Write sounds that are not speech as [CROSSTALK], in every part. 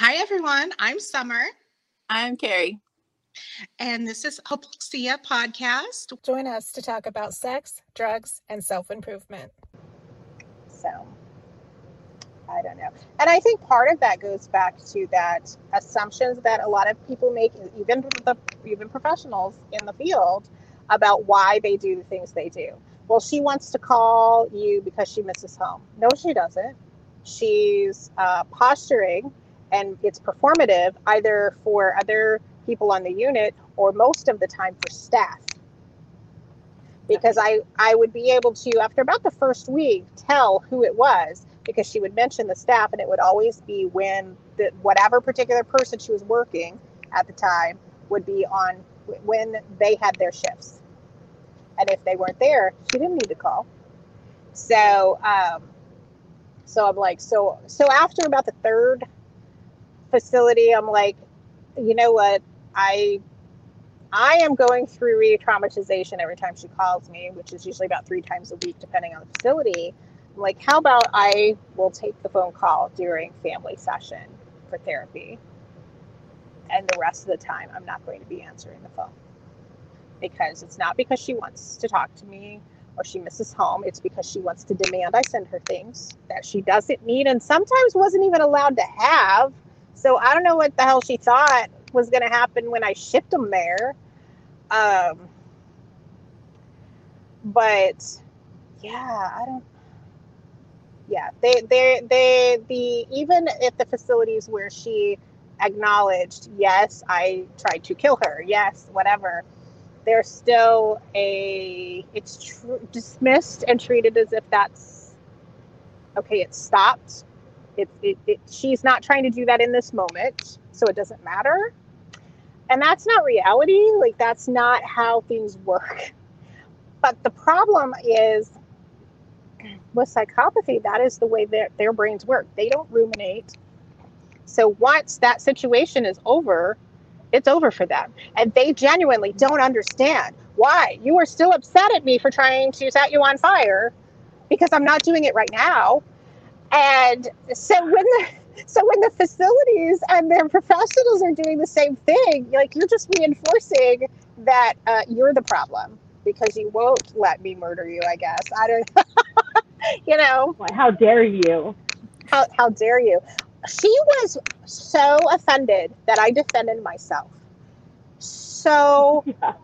Hi, everyone. I'm Summer. I'm Carrie. And this is Hopelexia Podcast. Join us to talk about sex, drugs, and self improvement. So, I don't know. And I think part of that goes back to that assumptions that a lot of people make, even the even professionals in the field, about why they do the things they do. Well, she wants to call you because she misses home. No, she doesn't. She's uh, posturing and it's performative either for other people on the unit or most of the time for staff. Because I, I would be able to after about the first week tell who it was because she would mention the staff and it would always be when the whatever particular person she was working at the time would be on when they had their shifts. And if they weren't there she didn't need to call. So um, so i'm like so so after about the third facility, I'm like, you know what? I I am going through re-traumatization every time she calls me, which is usually about three times a week, depending on the facility. I'm like, how about I will take the phone call during family session for therapy, and the rest of the time I'm not going to be answering the phone because it's not because she wants to talk to me or she misses home. It's because she wants to demand I send her things that she doesn't need and sometimes wasn't even allowed to have so I don't know what the hell she thought was going to happen when I shipped them there. Um, but yeah, I don't. Yeah, they, they, they, the even if the facilities where she acknowledged, yes, I tried to kill her, yes, whatever, there's still a, it's tr- dismissed and treated as if that's okay, it stopped it, it, it, she's not trying to do that in this moment, so it doesn't matter. And that's not reality. Like, that's not how things work. But the problem is with psychopathy, that is the way their, their brains work. They don't ruminate. So once that situation is over, it's over for them. And they genuinely don't understand why you are still upset at me for trying to set you on fire because I'm not doing it right now. And so when the [LAUGHS] so when the facilities and their professionals are doing the same thing, like you're just reinforcing that uh, you're the problem because you won't let me murder you. I guess I don't. [LAUGHS] you know. How dare you? How how dare you? She was so offended that I defended myself. So. [LAUGHS] Yeah.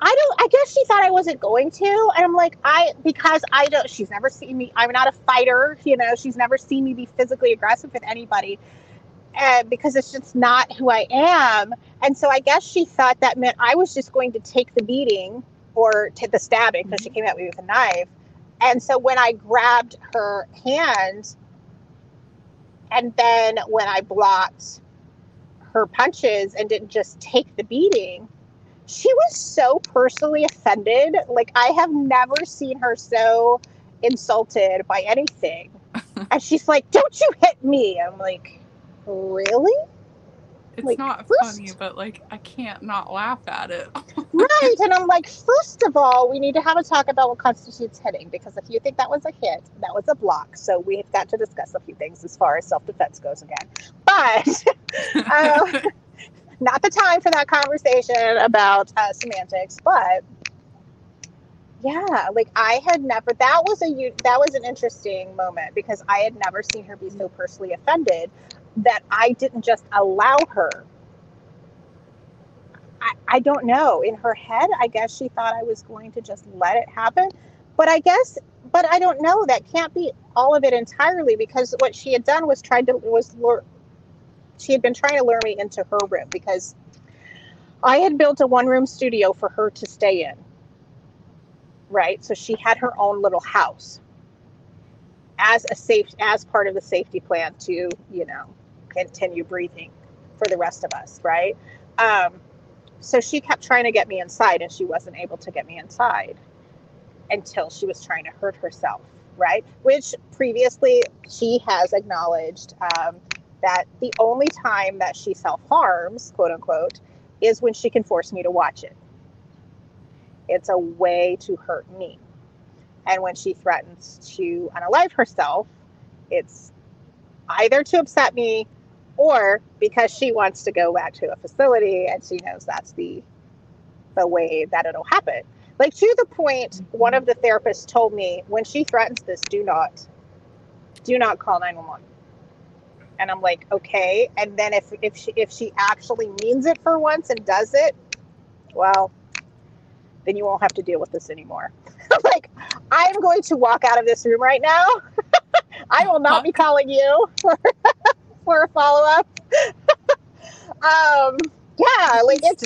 I don't. I guess she thought I wasn't going to, and I'm like, I because I don't. She's never seen me. I'm not a fighter, you know. She's never seen me be physically aggressive with anybody, and because it's just not who I am. And so I guess she thought that meant I was just going to take the beating or take the stabbing because she mm-hmm. came at me with a knife. And so when I grabbed her hand, and then when I blocked her punches and didn't just take the beating she was so personally offended. Like I have never seen her so insulted by anything. [LAUGHS] and she's like, "Don't you hit me?" I'm like, "Really?" It's like, not first... funny, but like I can't not laugh at it. [LAUGHS] right. And I'm like, first of all, we need to have a talk about what constitutes hitting because if you think that was a hit, that was a block. So we've got to discuss a few things as far as self defense goes again. But uh, [LAUGHS] not the time for that conversation about uh, semantics, but yeah, like I had never. That was a that was an interesting moment because I had never seen her be so personally offended that I didn't just allow her. I, I don't know. In her head, I guess she thought I was going to just let it happen. But I guess, but I don't know. That can't be all of it entirely because what she had done was tried to was she had been trying to lure me into her room because I had built a one room studio for her to stay in. Right. So she had her own little house as a safe as part of the safety plan to, you know, continue breathing for the rest of us. Right. Um, so she kept trying to get me inside and she wasn't able to get me inside until she was trying to hurt herself right which previously she has acknowledged um, that the only time that she self harms, quote unquote, is when she can force me to watch it. It's a way to hurt me. And when she threatens to unalive herself, it's either to upset me or because she wants to go back to a facility and she knows that's the the way that it'll happen. Like to the point, one of the therapists told me when she threatens this, do not, do not call 911. And I'm like, okay. And then if if she if she actually means it for once and does it, well, then you won't have to deal with this anymore. [LAUGHS] Like, I'm going to walk out of this room right now. [LAUGHS] I will not be calling you for [LAUGHS] for a follow up. um, yeah, like it's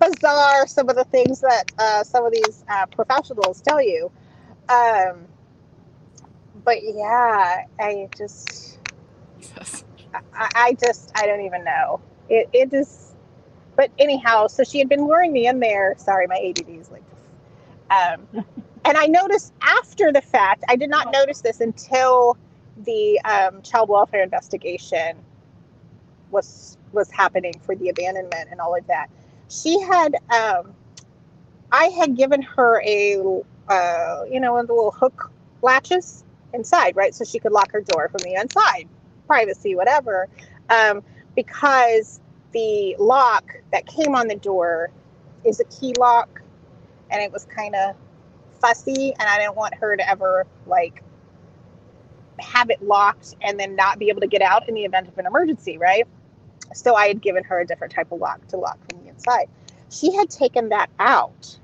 bizarre some of the things that uh, some of these uh, professionals tell you. Um, but yeah, I just, Jesus. I, I just, I don't even know. It, it is, but anyhow, so she had been luring me in there. Sorry, my ADD is like, um, [LAUGHS] and I noticed after the fact, I did not notice this until the um, child welfare investigation was was happening for the abandonment and all of that she had um i had given her a uh you know one of the little hook latches inside right so she could lock her door from the inside privacy whatever um because the lock that came on the door is a key lock and it was kind of fussy and i didn't want her to ever like have it locked and then not be able to get out in the event of an emergency right so I had given her a different type of lock to lock from the inside. She had taken that out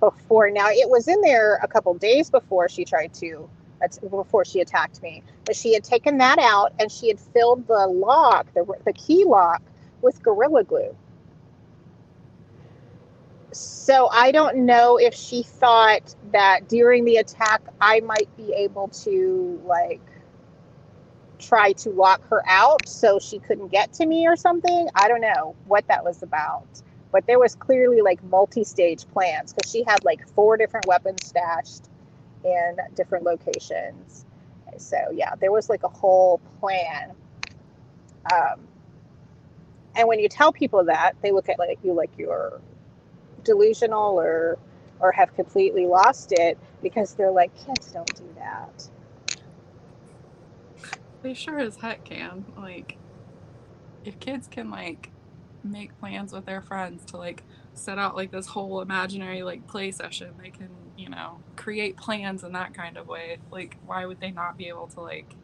before. Now it was in there a couple days before she tried to, before she attacked me. But she had taken that out and she had filled the lock, the, the key lock, with Gorilla Glue. So I don't know if she thought that during the attack I might be able to like try to lock her out so she couldn't get to me or something. I don't know what that was about. But there was clearly like multi-stage plans because she had like four different weapons stashed in different locations. So yeah, there was like a whole plan. Um, and when you tell people that, they look at like you like you're delusional or or have completely lost it because they're like kids don't do that. They sure as heck can. Like, if kids can like make plans with their friends to like set out like this whole imaginary like play session, they can you know create plans in that kind of way. Like, why would they not be able to like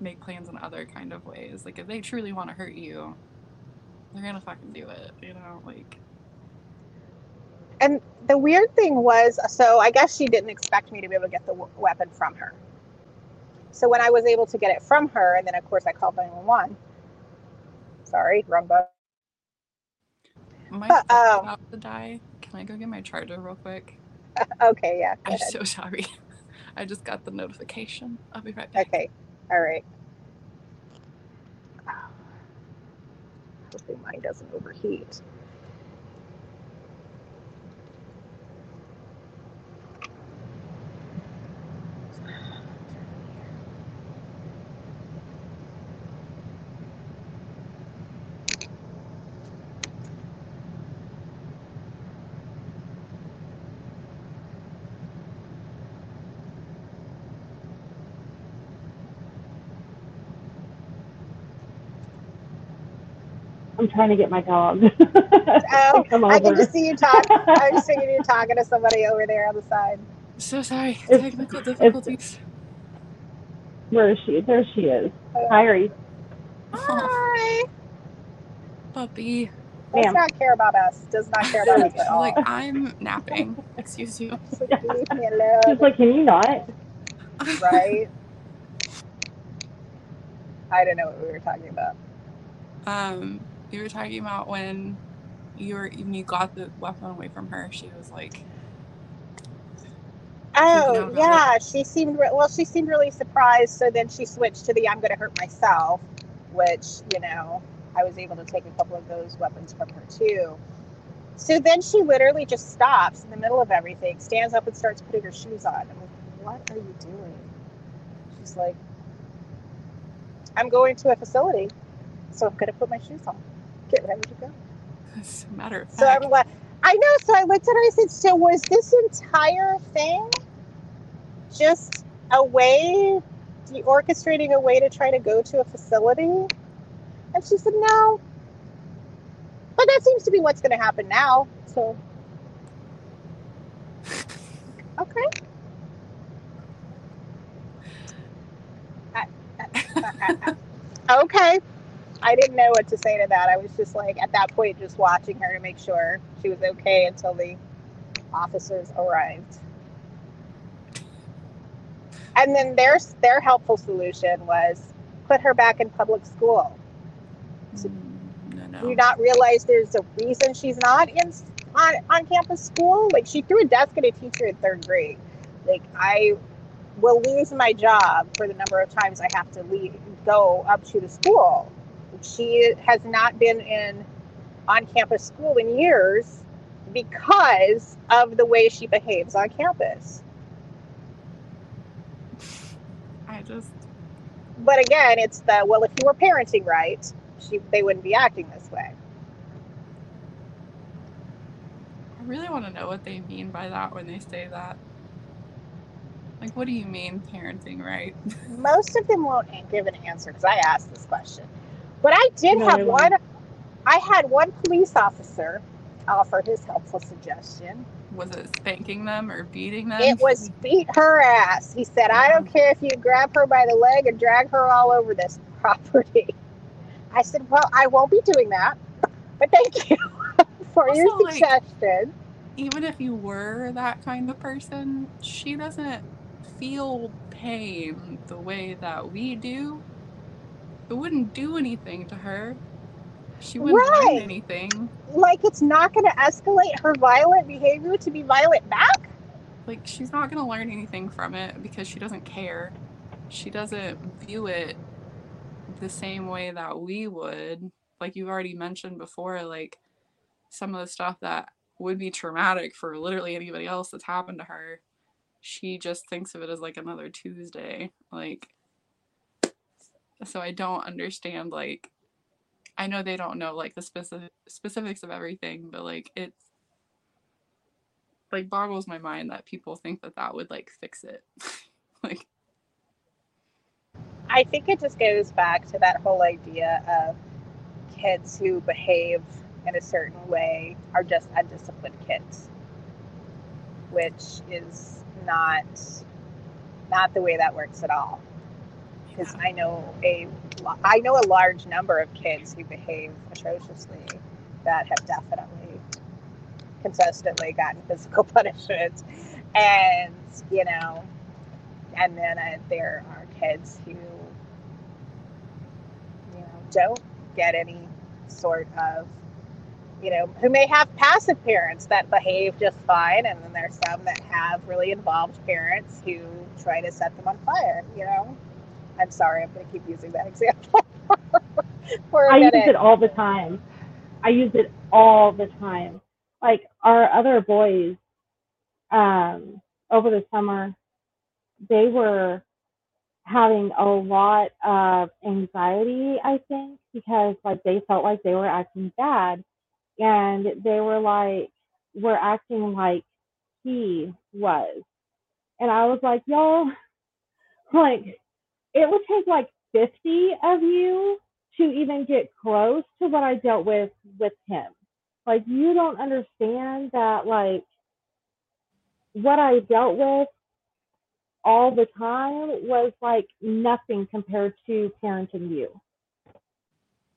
make plans in other kind of ways? Like, if they truly want to hurt you, they're gonna fucking do it. You know, like. And the weird thing was, so I guess she didn't expect me to be able to get the w- weapon from her. So when I was able to get it from her, and then of course I called 911. Sorry, wrong button. My But, um, about to die. Can I go get my charger real quick? [LAUGHS] Okay, yeah. I'm ahead. so sorry. [LAUGHS] I just got the notification. I'll be right back. Okay, all right. [SIGHS] Hopefully mine doesn't overheat. Trying to get my dog. [LAUGHS] Oh, Come I can just see you talk. I just figured you were [LAUGHS] talking to somebody over there on the side. So sorry. It's- Technical difficulties. Where is she? There she is. Hi, are? Hi. Puppy. Does Ma'am. not care about us. Does not care about us at [LAUGHS] all. Like I'm napping. Excuse you. Just like, leave me alone, She's like, can you not? right? I don't know what we were talking about. Um, you were talking about when you were when you got the weapon away from her. She was like, Oh about it. yeah, she seemed re- well. She seemed really surprised. So then she switched to the "I'm going to hurt myself," which you know I was able to take a couple of those weapons from her too. So then she literally just stops in the middle of everything, stands up and starts putting her shoes on. I'm like, "What are you doing?" She's like, "I'm going to a facility, so I'm going to put my shoes on. Get ready to go." as a matter of fact. So I'm like, I know. So I looked at her. And I said, "So was this entire thing just a way orchestrating a way to try to go to a facility? And she said, no. But that seems to be what's going to happen now. So, okay. I- I- I- okay. I didn't know what to say to that. I was just like, at that point, just watching her to make sure she was okay until the officers arrived. And then their their helpful solution was put her back in public school. So- no, no. Do you not realize there's a reason she's not in on, on campus school? Like she threw a desk at a teacher in third grade. Like I will lose my job for the number of times I have to leave, go up to the school. She has not been in on campus school in years because of the way she behaves on campus. I just But again, it's the well, if you were parenting right, she they wouldn't be acting this way. I really want to know what they mean by that when they say that. Like, what do you mean parenting right? [LAUGHS] most of them won't give an answer because I asked this question. But I did No, have they one. I had one police officer offer his helpful suggestion. Was it spanking them or beating them? It was beat her ass. He said, "I don't mm-hmm. care if you grab her by the leg and drag her all over this property." [LAUGHS] I said, "Well, I won't be doing that, but thank you [LAUGHS] for your Also, like- suggestion." even if you were that kind of person, she doesn't feel pain the way that we do. It wouldn't do anything to her. She wouldn't Right. learn anything. like, it's not going to escalate her violent behavior to be violent back. Like she's not gonna learn anything from it because she doesn't care. She doesn't view it the same way that we would. Like you've already mentioned before, like some of the stuff that would be traumatic for literally anybody else that's happened to her. She just thinks of it as like another Tuesday. Like so I don't understand like I know they don't know like the specific specifics of everything, but like it's like boggles my mind that people think that that would like fix it. [LAUGHS] like I think it just goes back to that whole idea of kids who behave in a certain way are just undisciplined kids, which is not not the way that works at all. Because I know a I know a large number of kids who behave atrociously that have definitely consistently gotten [LAUGHS] physical punishment, and you know, and then uh, there are kids who you know don't get any sort of you know who may have passive parents that behave just fine and then there's some that have really involved parents who try to set them on fire you know i'm sorry i'm going to keep using that [LAUGHS] example for a I use it all the time. I use it all the time. Like our other boys, um, over the summer, they were having a lot of anxiety, I think, because like they felt like they were acting bad. And they were like, we're acting like he was. And I was like, y'all, [LAUGHS] like, it would take like 50 of you to even get close to what I dealt with with him. Like you don't understand that like what I dealt with all the time was like nothing compared to parenting you.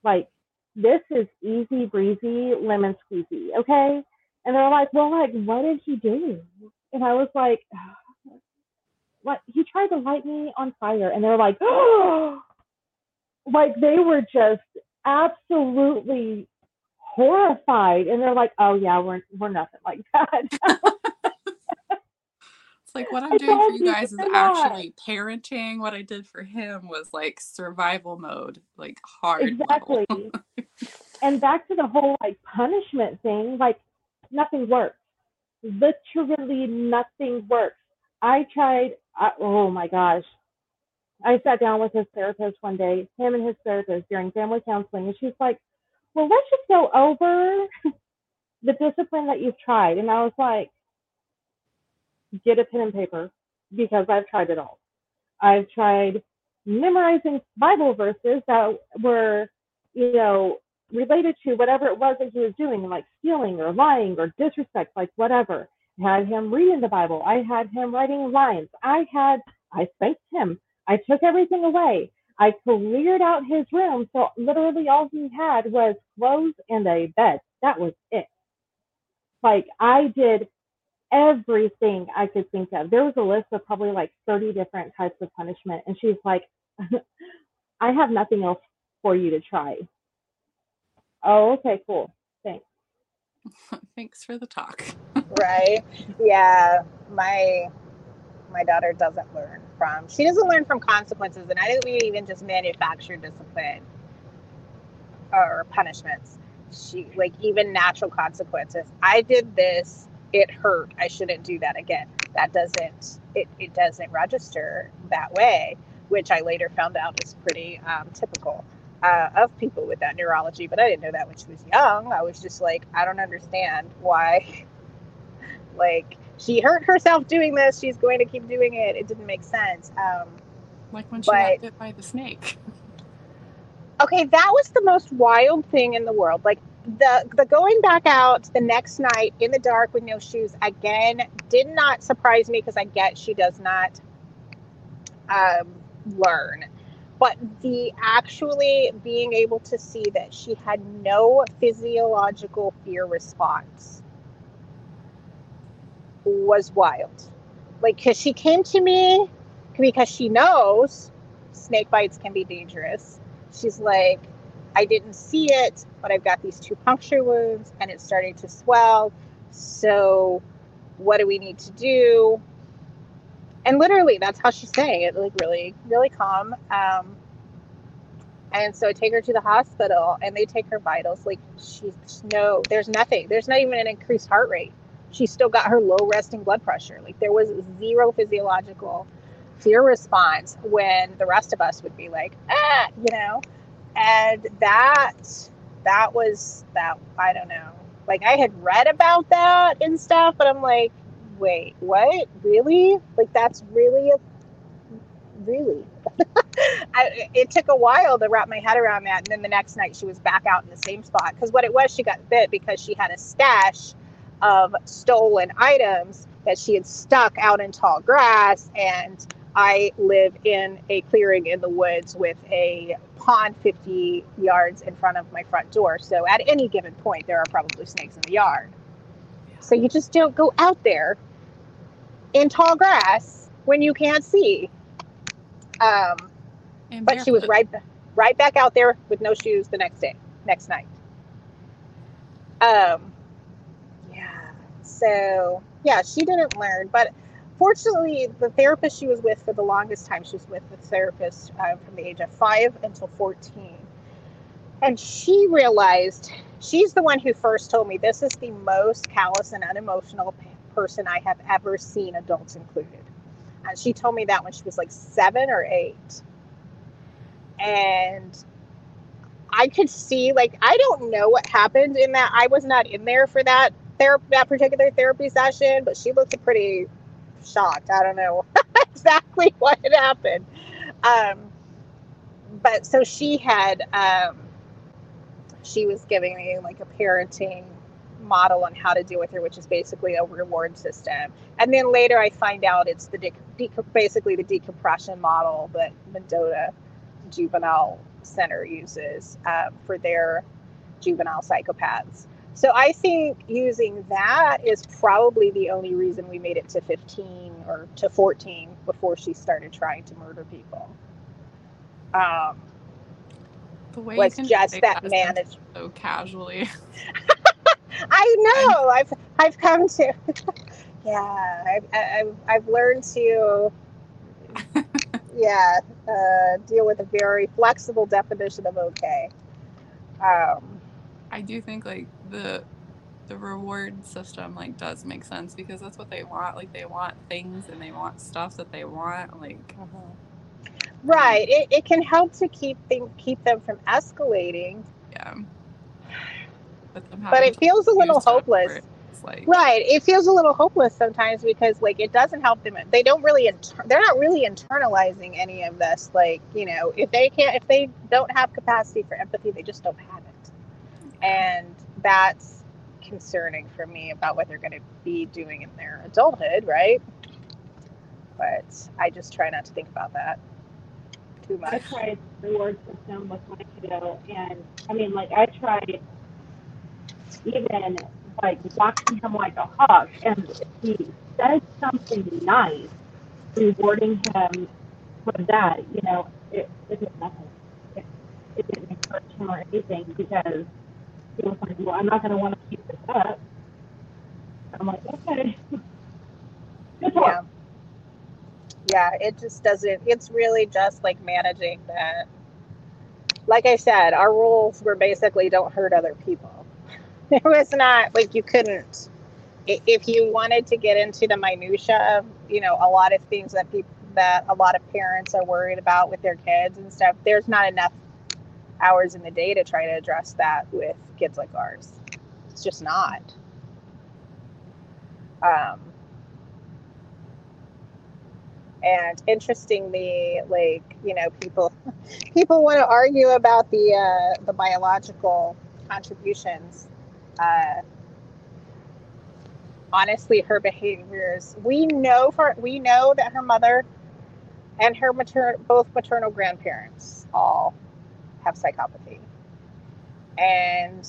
Like this is easy breezy lemon squeezy, okay? And they're like, well, like what did he do? And I was like, what? He tried to light me on fire, and they're like, oh [GASPS] like they were just absolutely horrified and they're like oh yeah we're we're nothing like that. [LAUGHS] It's like what I'm I doing for you guys is actually parenting. What I did for him was like survival mode, like hard exactly. [LAUGHS] And back to the whole like punishment thing like nothing works. Literally nothing works. I tried I, oh my gosh. I sat down with his therapist one day him and his therapist during family counseling and she's like well let's just go over [LAUGHS] the discipline that you've tried. And i was like get a pen and paper because i've tried it all. I've tried memorizing Bible verses that were, you know, related to whatever it was that he was doing, like stealing or lying or disrespect, like whatever. Had him reading the Bible. I had him writing lines. I had, I spanked him. I took everything away. I cleared out his room. So literally all he had was clothes and a bed. That was it. Like I did everything I could think of. There was a list of probably like 30 different types of punishment. And she's like, [LAUGHS] I have nothing else for you to try. Oh, okay, cool. [LAUGHS] Thanks. For the talk. [LAUGHS] right? Yeah. My my daughter doesn't learn from she doesn't learn from consequences and i don't mean even just manufactured discipline or punishments. She like even natural consequences. I did this it hurt i shouldn't do that again. That doesn't it, it doesn't register that way which i later found out is pretty um, typical uh, of people with that neurology but i didn't know that when she was young. I was just like i don't understand why [LAUGHS] like she hurt herself doing this. She's going to keep doing it. It didn't make sense. Um, Like when she But- got bit by the snake. [LAUGHS] okay that was the most wild thing in the world. Like the the going back out the next night in the dark with no shoes again did not surprise me because i get she does not um, learn but the actually being able to see that she had no physiological fear response was wild. Like because she came to me because she knows snake bites can be dangerous. She's like i didn't see it but i've got these two puncture wounds and it's starting to swell. So what do we need to do and literally that's how she's saying it like really really calm um and so I take her to the hospital and they take her vitals like she's no there's nothing there's not even an increased heart rate. She's still got her low resting blood pressure like there was zero physiological fear response when the rest of us would be like ah you know? And that that was that i don't know. Like i had read about that and stuff but i'm like wait what? Really? Like that's really a really? [LAUGHS] I, it took a while to wrap my head around that and then the next night she was back out in the same spot. Because what it was she got bit because she had a stash of stolen items that she had stuck out in tall grass and I live in a clearing in the woods with a pond 50 yards in front of my front door. So at any given point, there are probably snakes in the yard. So you just don't go out there in tall grass when you can't see. Um, but she was right, right back out there with no shoes the next day, next night. Um, yeah. So yeah, she didn't learn, but fortunately, the therapist she was with for the longest time, she was with the therapist uh, from the age of five until fourteen, and she realized she's the one who first told me this is the most callous and unemotional person I have ever seen, adults included. And she told me that when she was like seven or eight and I could see like I don't know what happened in that I was not in there for that ther- that particular therapy session, but she looked pretty shocked. I don't know [LAUGHS] exactly what had happened. Um, but so she had um, she was giving me like a parenting model on how to deal with her, which is basically a reward system. And then later I find out it's the dec- basically the decompression model that Mendota Juvenile Center uses um, for their juvenile psychopaths. So I think using that is probably the only reason we made it to 15 or to 14 before she started trying to murder people. Um, the way was just that sentence managed. so casually. [LAUGHS] I know. I've I've come to. [LAUGHS] yeah, I've I've I've learned to. [LAUGHS] yeah, uh, deal with a very flexible definition of okay. Um, I do think like the the reward system like does make sense because that's what they want. Like they want things and they want stuff that they want. Like right. It, it can help to keep thing, keep them from escalating, yeah. But, but it feels a little hopeless. like Right. It feels a little hopeless sometimes because like it doesn't help them. They don't really inter- they're not really internalizing any of this. Like, you know, if they can't if they don't have capacity for empathy, they just don't have it. And that's concerning for me about what they're going to be doing in their adulthood, right? But I just try not to think about that too much. I tried the reward system with my kiddo, and I mean, like, I tried even like watching him like a hawk, and he says something nice, rewarding him for that, you know, it, it did nothing. It, it didn't encourage him or anything because he was like, well, I'm not going to want to keep this up. I'm like, okay. [LAUGHS] Good Yeah. Yeah, it just doesn't, it's really just like managing that. Like I said, our rules were basically don't hurt other people. [LAUGHS] It was not like you couldn't, if you wanted to get into the minutia of, you know, a lot of things that people, that a lot of parents are worried about with their kids and stuff, there's not enough hours in the day to try to address that with kids like ours. It's just not. Um, and interestingly like you know people [LAUGHS] people want to argue about the uh, the biological contributions uh, honestly her behaviors we know for we know that her mother and her mater- both maternal grandparents all have psychopathy. And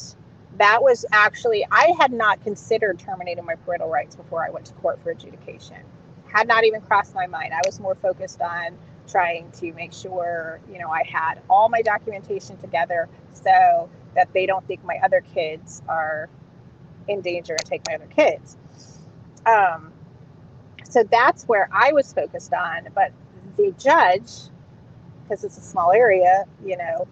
that was actually i had not considered terminating my parental rights before i went to court for adjudication. Had not even crossed my mind. I was more focused on trying to make sure, you know, I had all my documentation together. So that they don't think my other kids are in danger and take my other kids. Um, so that's where I was focused on. But the judge, because it's a small area, you know,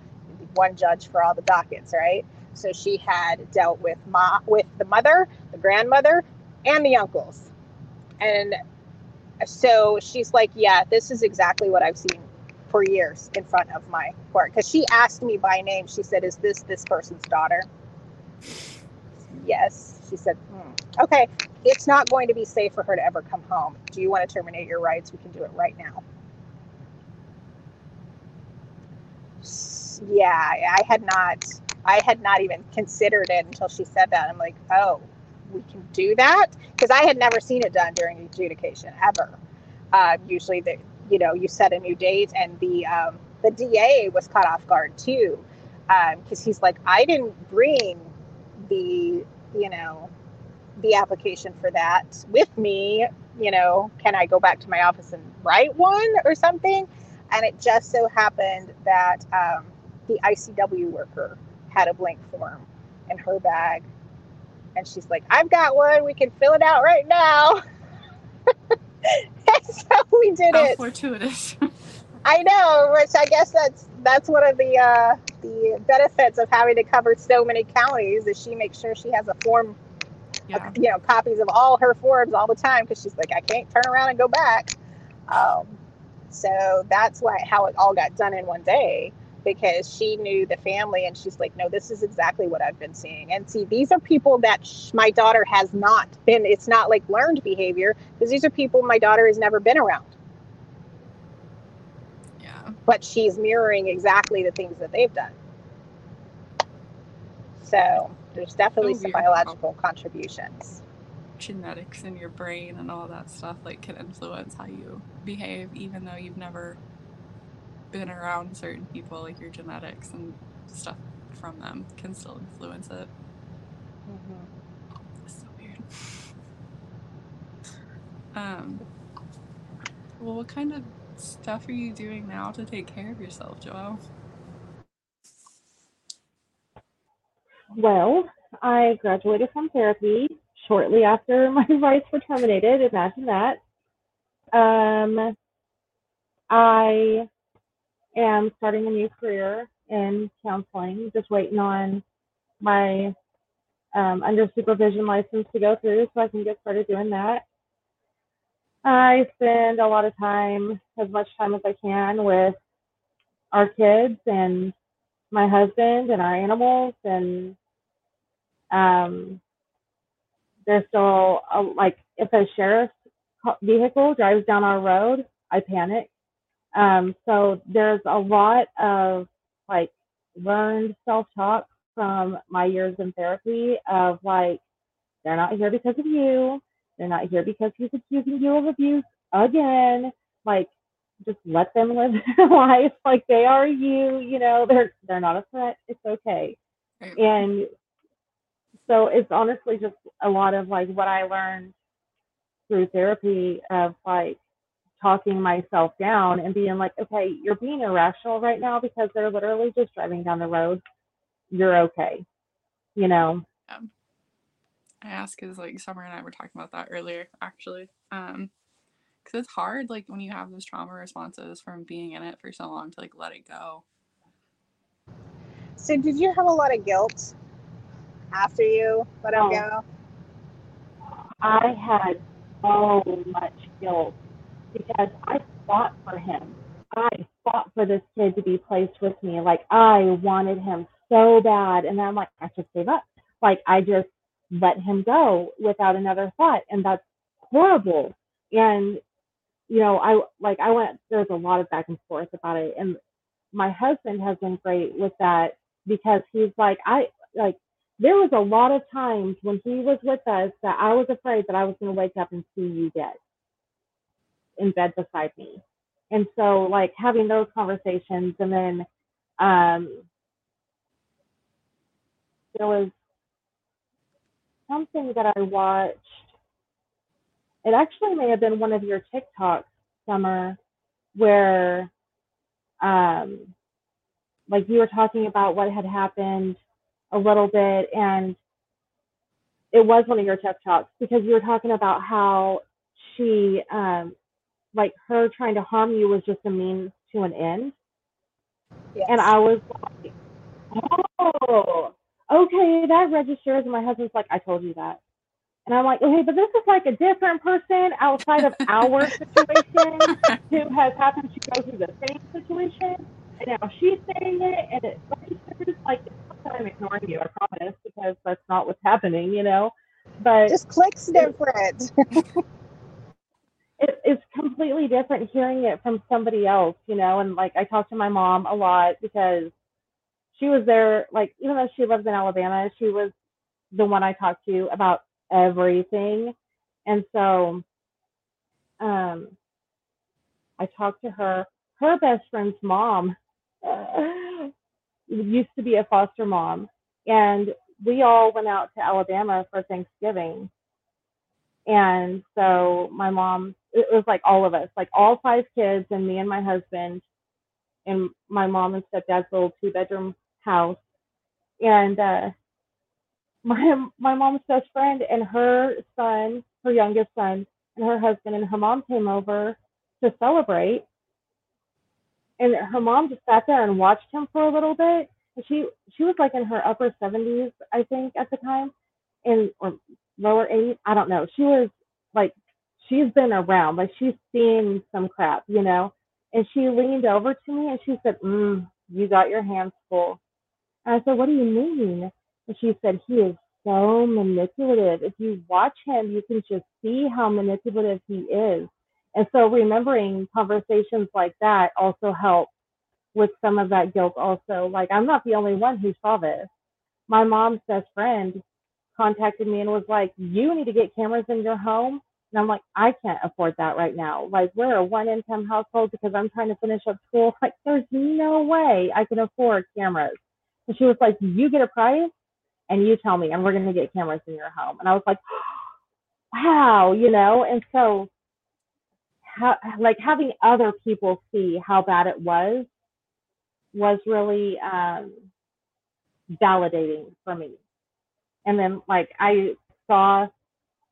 one judge for all the dockets, right? So she had dealt with ma- with the mother, the grandmother, and the uncles. And so she's like, Yeah, this is exactly what I've seen for years in front of my court. Because she asked me by name. She said, Is this this person's daughter? Yes. She said, "Hmm. Okay, it's not going to be safe for her to ever come home. Do you want to terminate your rights? We can do it right now. Yeah, I had not. I had not even considered it until she said that. I'm like, oh, we can do that because I had never seen it done during adjudication ever. Uh, usually, the you know you set a new date, and the um, the DA was caught off guard too Um, because he's like, I didn't bring the you know the application for that with me. You know, can I go back to my office and write one or something? And it just so happened that um, the ICW worker had a blank form in her bag and she's like, I've got one. We can fill it out right now. [LAUGHS] [LAUGHS] so we did how it. fortuitous. [LAUGHS] I know, which I guess that's that's one of the uh, the benefits of having to cover so many counties is she makes sure she has a form, yeah. you know, copies of all her forms all the time because she's like, I can't turn around and go back. Um, so that's why how it all got done in one day because she knew the family and she's like, no, this is exactly what I've been seeing. And see, these are people that sh- my daughter has not been. It's not like learned behavior because these are people my daughter has never been around. Yeah. but she's mirroring exactly the things that they've done. So there's definitely So some biological contributions. genetics in your brain and all that stuff like can influence how you behave even though you've never been around certain people like your genetics and stuff from them can still influence it it's so weird um well what kind of stuff are you doing now to take care of yourself Joell Well, I graduated from therapy shortly after [LAUGHS] my rights were terminated. Imagine that. Um, I am starting a new career in counseling, just waiting on my um, under supervision license to go through so I can get started doing that. I spend a lot of time, as much time as I can, with our kids and my husband and our animals and um, there's still a, like if a sheriff's vehicle drives down our road, I panic. Um, so there's a lot of like learned self-talk from my years in therapy of like they're not here because of you. They're not here because he's accusing you of abuse again. Like just let them live [LAUGHS] their life like they are you, you know, they're they're not a threat. It's okay. And so it's honestly just a lot of like what I learned through therapy of like talking myself down and being like, okay, you're being irrational right now because they're literally just driving down the road. You're okay. You know, I ask because like Summer and I were talking about that earlier, actually. Um, because it's hard, like when you have those trauma responses from being in it for so long to like let it go. So, did you have a lot of guilt after you let him Oh. go? I had so much guilt because I fought for him. I fought for this kid to be placed with me. Like I wanted him so bad. And I'm like, I just gave up. Like I just let him go without another thought. And that's horrible. And you know, I like I went there's a lot of back and forth about it. And my husband has been great with that because he's like, I like there was a lot of times when he was with us that I was afraid that I was going to wake up and see you dead in bed beside me. And so, like, having those conversations, and then um, there was something that I watched. It actually may have been one of your TikToks, Summer, where um, like you were talking about what had happened a little bit and it was one of your TikToks because you were talking about how she um like her trying to harm you was just a means to an end Yes. and I was like oh okay that registers and my husband's like I told you that and I'm like okay but this is like a different person outside of our [LAUGHS] situation who has happened to go through the same situation, and now she's saying it, and it registers like it's not that I'm ignoring you, I promise, because that's not what's happening, you know. But just clicks different. [LAUGHS] completely different hearing it from somebody else, you know. And like I talk to my mom a lot because she was there, like even though she lives in Alabama, she was the one I talked to about everything, and so um, I talked to her. Her best friend's mom [LAUGHS] used to be a foster mom, and we all went out to Alabama for Thanksgiving. And so my mom, it was like all of us, like all five kids, and me and my husband, and my mom and stepdad's little two bedroom house. And uh, my my mom's best friend and her son, her youngest son, and her husband and her mom came over to celebrate. And her mom just sat there and watched him for a little bit. And she she was like in her upper seventies, I think, at the time, and or lower eighties. I don't know. She was like she's been around, like she's seen some crap, you know. And she leaned over to me and she said, mm, "You got your hands full." And I said, "What do you mean?" And she said, "He is so manipulative. If you watch him, you can just see how manipulative he is." And so remembering conversations like that also helps with some of that guilt also. Like I'm not the only one who saw this. My mom's best friend contacted me and was like, You need to get cameras in your home. And I'm like, I can't afford that right now. Like we're a one income household because I'm trying to finish up school. [LAUGHS] Like there's no way I can afford cameras. And she was like, You get a price and you tell me and we're gonna get cameras in your home. And I was like, [GASPS] Wow, you know, and so how, like having other people see how bad it was was really um, validating for me. And then like I saw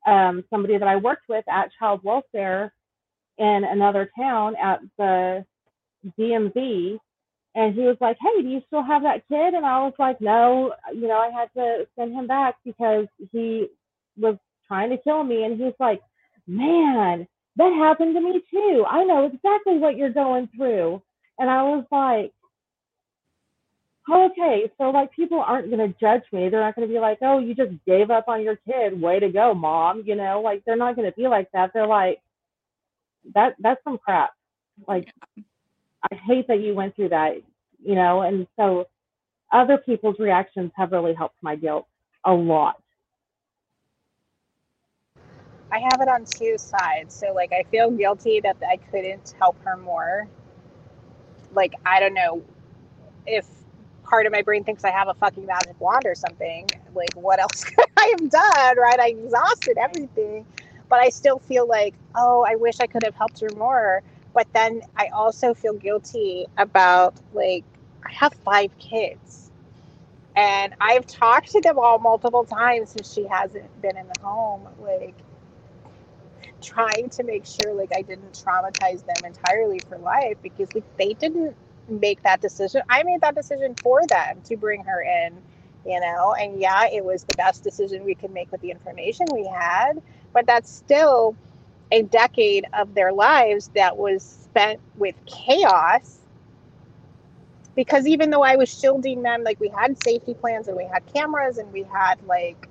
um, somebody that I worked with at child welfare in another town at the DMV, and he was like, "Hey, do you still have that kid?" And I was like, "No, you know, I had to send him back because he was trying to kill me." And he's like, "Man, that happened to me too. I know exactly what you're going through." And I was like, okay, so like people aren't going to judge me. They're not going to be like, oh, you just gave up on your kid. Way to go, mom. You know, like they're not going to be like that. They're like, that that's some crap. Like, I hate that you went through that. You know, and so other people's reactions have really helped my guilt a lot. I have it on two sides. So like I feel guilty that I couldn't help her more. Like I don't know if part of my brain thinks I have a fucking magic wand or something. Like what else [LAUGHS] could I have done? Right? I exhausted everything. But I still feel like, oh, I wish I could have helped her more. But then I also feel guilty about like I have five kids. And I've talked to them all multiple times since she hasn't been in the home. Like trying to make sure like I didn't traumatize them entirely for life because like they didn't make that decision. I made that decision for them to bring her in, you know. And yeah, it was the best decision we could make with the information we had, but that's still a decade of their lives that was spent with chaos. Because even though I was shielding them, like we had safety plans and we had cameras and we had like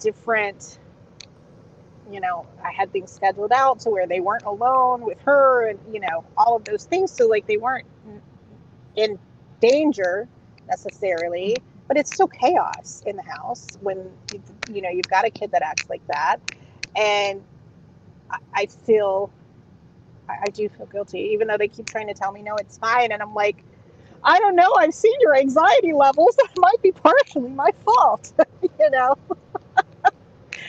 different you know, I had things scheduled out to where they weren't alone with her and, you know, all of those things. So, like, they weren't in danger necessarily, but it's still chaos in the house when, you, know, you've got a kid that acts like that. And I, I feel, I, I do feel guilty, even though they keep trying to tell me, no, it's fine. And I'm like, I don't know. I've seen your anxiety levels. [LAUGHS] That might be partially my fault, [LAUGHS] you know? [LAUGHS]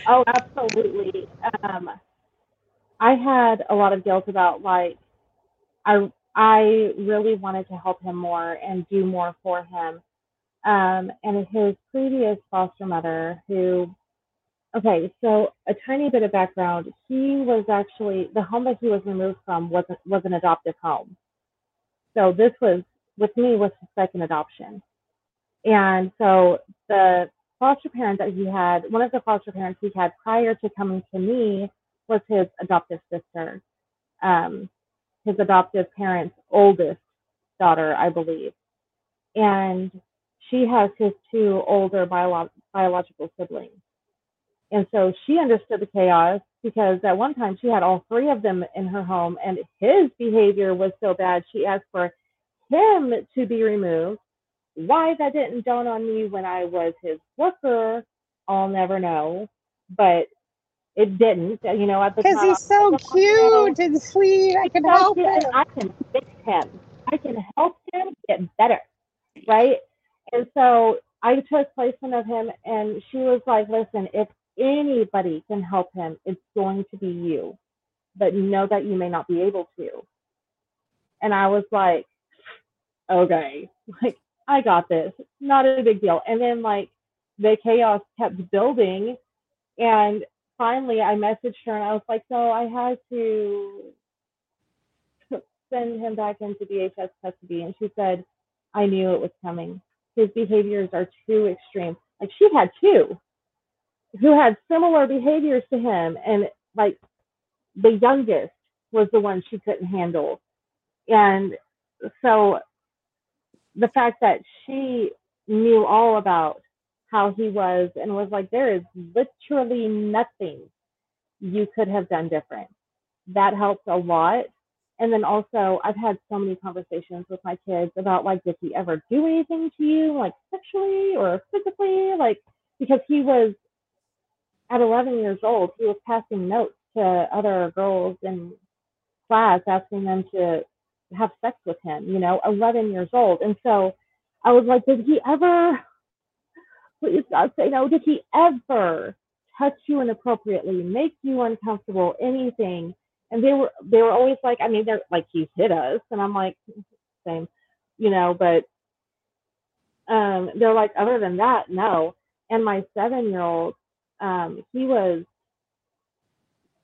Oh, absolutely. Um, I had a lot of guilt about like I I really wanted to help him more and do more for him. Um, and his previous foster mother, who, okay, so a tiny bit of background. He was actually the home that he was removed from was was an adoptive home. So this was with me was his second adoption. And so the foster parent that he had, one of the foster parents he had prior to coming to me was his adoptive sister, um, his adoptive parent's oldest daughter, I believe. And she has his two older bio- biological siblings. And so she understood the chaos because at one time she had all three of them in her home, and his behavior was so bad, she asked for him to be removed why that didn't dawn on me when I was his worker, I'll never know. But it didn't, uh, you know, Because he's so oh, cute and sweet. I can help him. I can fix him. I can help him get better. Right. And so I took placement of him and she was like, listen, if anybody can help him, it's going to be you. But know that you may not be able to. And I was like, okay. [LAUGHS] Like I got this. Not a big deal. And then like the chaos kept building and finally I messaged her and I was like, so I had to send him back into DHS custody and she said, I knew it was coming. His behaviors are too extreme. Like she had two who had similar behaviors to him and like the youngest was the one she couldn't handle. And so the fact that she knew all about how he was and was like, there is literally nothing you could have done different. That helped a lot. And then also, I've had so many conversations with my kids about like, did he ever do anything to you, like sexually or physically? Like, because he was at 11 years old, he was passing notes to other girls in class asking them to have sex with him, you know, 11 years old. And so I was like, did he ever, please God say no, did he ever touch you inappropriately, make you uncomfortable, anything? And they were, they were always like, I mean, they're like, he's hit us. And I'm like, same, you know, but um, they're like, other than that, no. And my seven year old, um, he was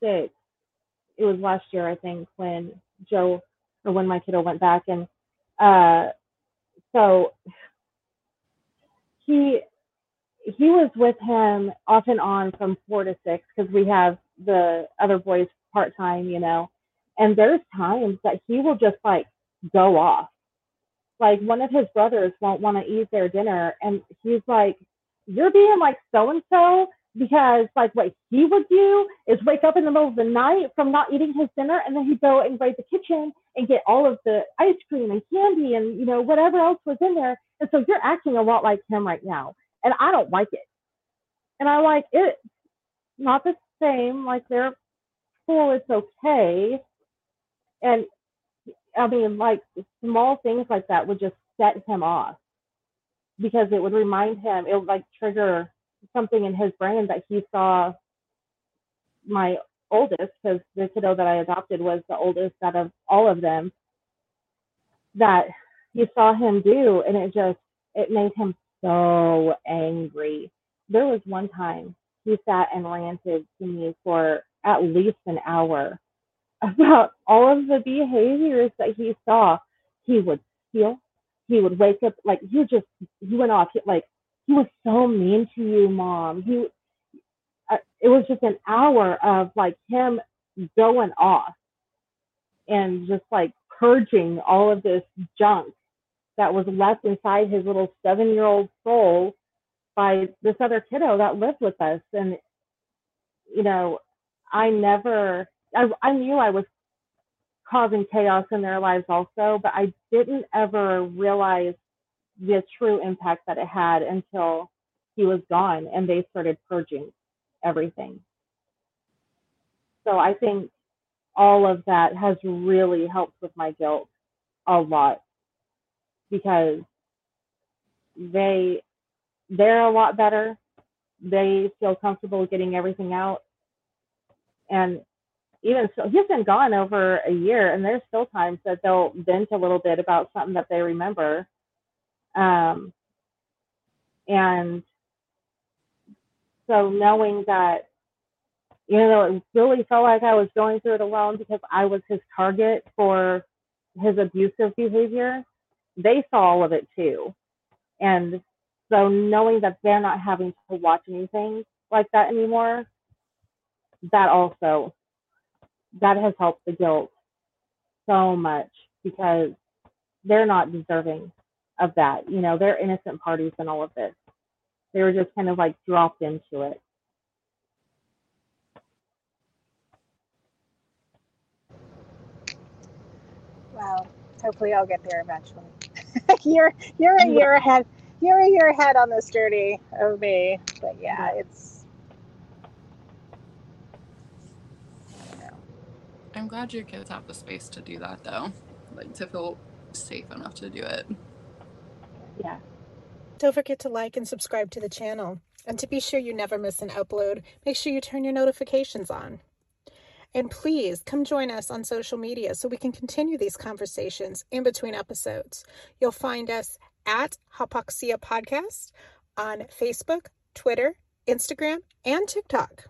six. It was last year, I think, when Joe or when my kiddo went back and uh so he he was with him off and on from four to six because we have the other boys part time, you know. And there's times that he will just like go off. like one of his brothers won't want to eat their dinner and he's like you're being like so and so because like what he would do is wake up in the middle of the night from not eating his dinner and then he'd go and raid the kitchen and get all of the ice cream and candy and you know whatever else was in there and so you're acting a lot like him right now and i don't like it. And i like it not the same like they're cool it's okay. And i mean like small things like that would just set him off because it would remind him it would like trigger something in his brain that he saw my oldest, because the kiddo that I adopted was the oldest out of all of them, that he saw him do, and it just it made him so angry. There was one time he sat and ranted to me for at least an hour [LAUGHS] about all of the behaviors that he saw. He would steal. He would wake up like he just he went off He, like he was so mean to you, mom. He, uh, it was just an hour of like him going off and just like purging all of this junk that was left inside his little seven year old soul by this other kiddo that lived with us. And, you know, I never, I, I knew I was causing chaos in their lives also, but I didn't ever realize the true impact that it had until he was gone and they started purging everything. So I think all of that has really helped with my guilt a lot because they they're a lot better. They feel comfortable getting everything out. And even so, he's been gone over a year, and there's still times that they'll vent a little bit about something that they remember um, and so knowing that, you know, it really felt like I was going through it alone because I was his target for his abusive behavior, they saw all of it too. And so knowing that they're not having to watch anything like that anymore, that also that has helped the guilt so much because they're not deserving of that. You know, they're innocent parties in all of this. They were just kind of like dropped into it. Wow. Hopefully, I'll get there eventually. You're you're a mm. year ahead. You're a year ahead on this journey of me. But yeah, mm-hmm. it's. I'm glad your kids have the space to do that though. Like to feel safe enough to do it. Yeah. Don't forget to like and subscribe to the channel. And to be sure you never miss an upload, make sure you turn your notifications on. And please come join us on social media so we can continue these conversations in between episodes. You'll find us at Hypoxia Podcast on Facebook, Twitter, Instagram, and TikTok.